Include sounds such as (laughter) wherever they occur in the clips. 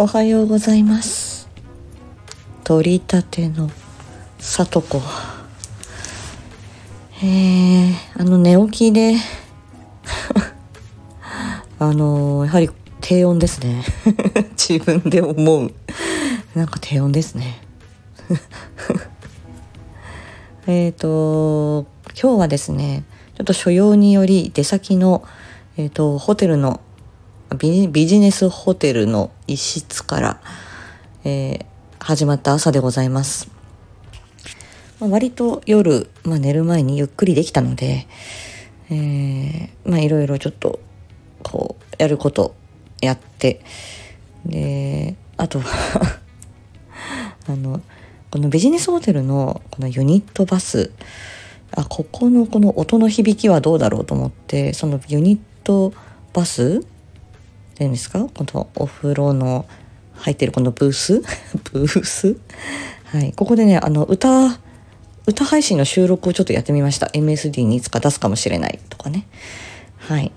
おはようございます。取り立てのさとこえー、あの寝起きで (laughs) あの、やはり低温ですね。(laughs) 自分で思う。なんか低温ですね。(laughs) えっと今日はですねちょっと所用により出先の、えーと、ホテルのビジネスホテルの一室から、えー、始まった朝でございます。まあ、割と夜、まあ、寝る前にゆっくりできたので、え、まあいろいろちょっとこうやることやってであとは (laughs) あのこのビジネスホテルのこのユニットバスあここのこの音の響きはどうだろうと思ってそのユニットバスていうんですか？このお風呂の入ってるこのブース？(laughs) ブース？はい。ここでねあの歌歌配信の収録をちょっとやってみました。MSD にいつか出すかもしれない。とかね。はい。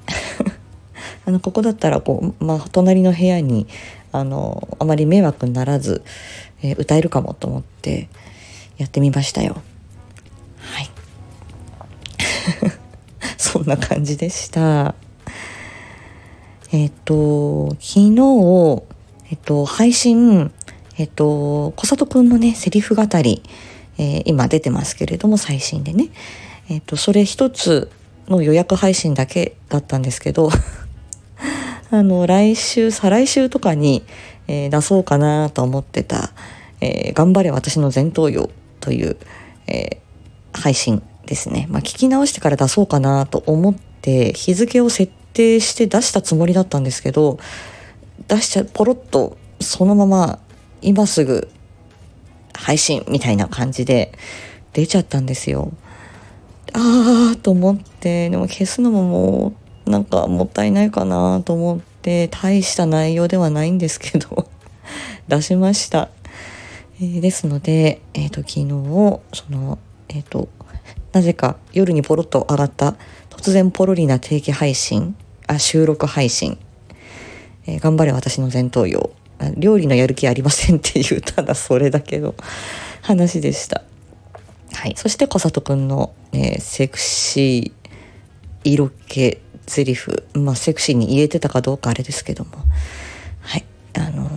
(laughs) あのここだったらこう、まあ、隣の部屋にあのあまり迷惑にならず、えー、歌えるかもと思ってやってみましたよ。はい。(laughs) そんな感じでした。えっ、と昨日えっ、と配信えっ、と小里くんのねセリフ語り、えー、今出てますけれども最新でねえっ、とそれ一つの予約配信だけだったんですけど (laughs) あの、来週、再来週とかに、え、出そうかなと思ってた、え、頑張れ私の前頭葉という、え、配信ですね。まあ、聞き直してから出そうかなと思って、日付を設定して出したつもりだったんですけど、出しちゃ、ポロッとそのまま今すぐ配信みたいな感じで出ちゃったんですよ。ああと思って、でも消すのももうなんかもったいないかなと思って大した内容ではないんですけど (laughs) 出しました。えー、ですので、えっ、ー、と昨日そのえっ、ー、となぜか夜にポロッと上がった突然ポロリな定期配信あ収録配信、え頑張れ私の前頭葉。料理のやる気ありませんっていうただそれだけの話でした。はい、そして小里くんの、えセクシー色気セリフ、まあ、セクシーに言えてたかどうかあれですけども、はい、あの、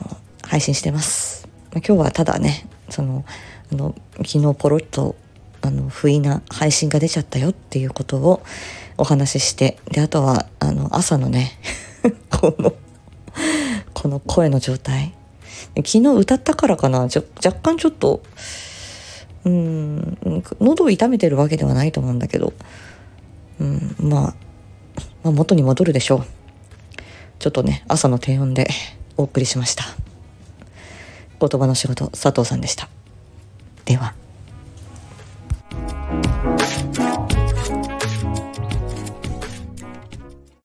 配信してます。今日はただね、その、あの、昨日ポロッと、あの、不意な配信が出ちゃったよっていうことをお話しして、で、あとは、あの、朝のね、(laughs) この、この声の状態。昨日歌ったからかな、若干ちょっと、うん、喉を痛めてるわけではないと思うんだけど、うん、まあ、まあ、元に戻るでしょう。ちょっとね、朝の低音でお送りしました。言葉の仕事、佐藤さんでした。では。Bye.